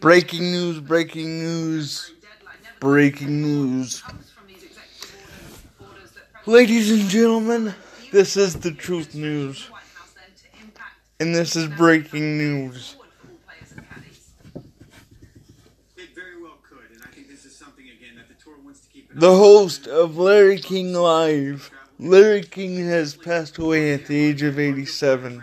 Breaking news, breaking news, breaking news. Ladies and gentlemen, this is the truth news. And this is breaking news. The host of Larry King Live, Larry King has passed away at the age of 87.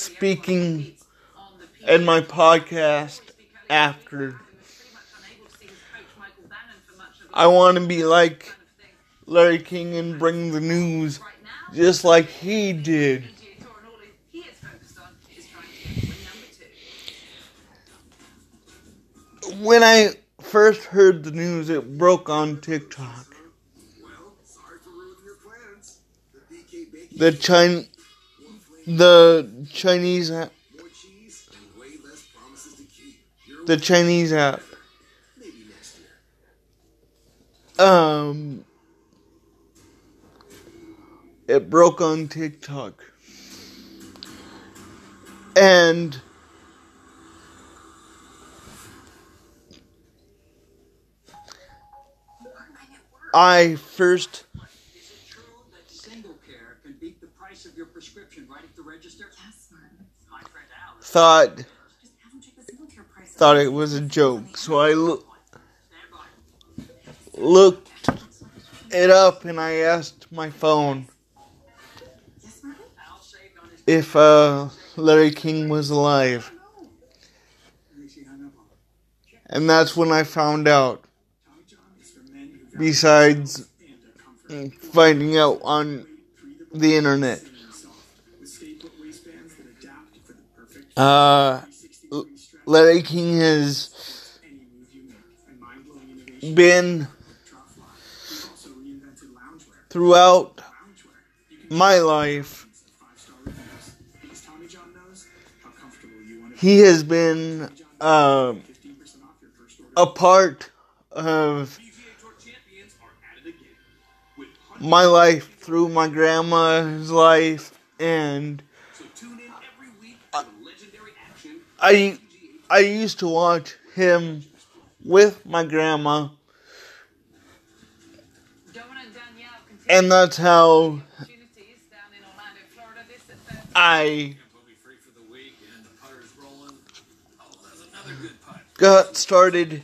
speaking in my podcast after. I want to be like Larry King and bring the news just like he did. When I first heard the news, it broke on TikTok. The Chin- the Chinese app, the Chinese app. Um, it broke on TikTok. And I first thought thought it was a joke, so I lo- looked it up and I asked my phone if uh, Larry King was alive. And that's when I found out. Besides finding out on the internet. Uh, Larry King has been throughout my life. He has been uh, a part of my life through my grandma's life and I I used to watch him with my grandma and that's how I got started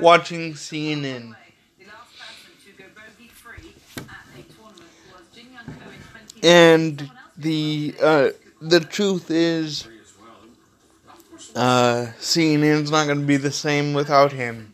watching CNN. And the uh, the truth is, uh, CNN's not going to be the same without him.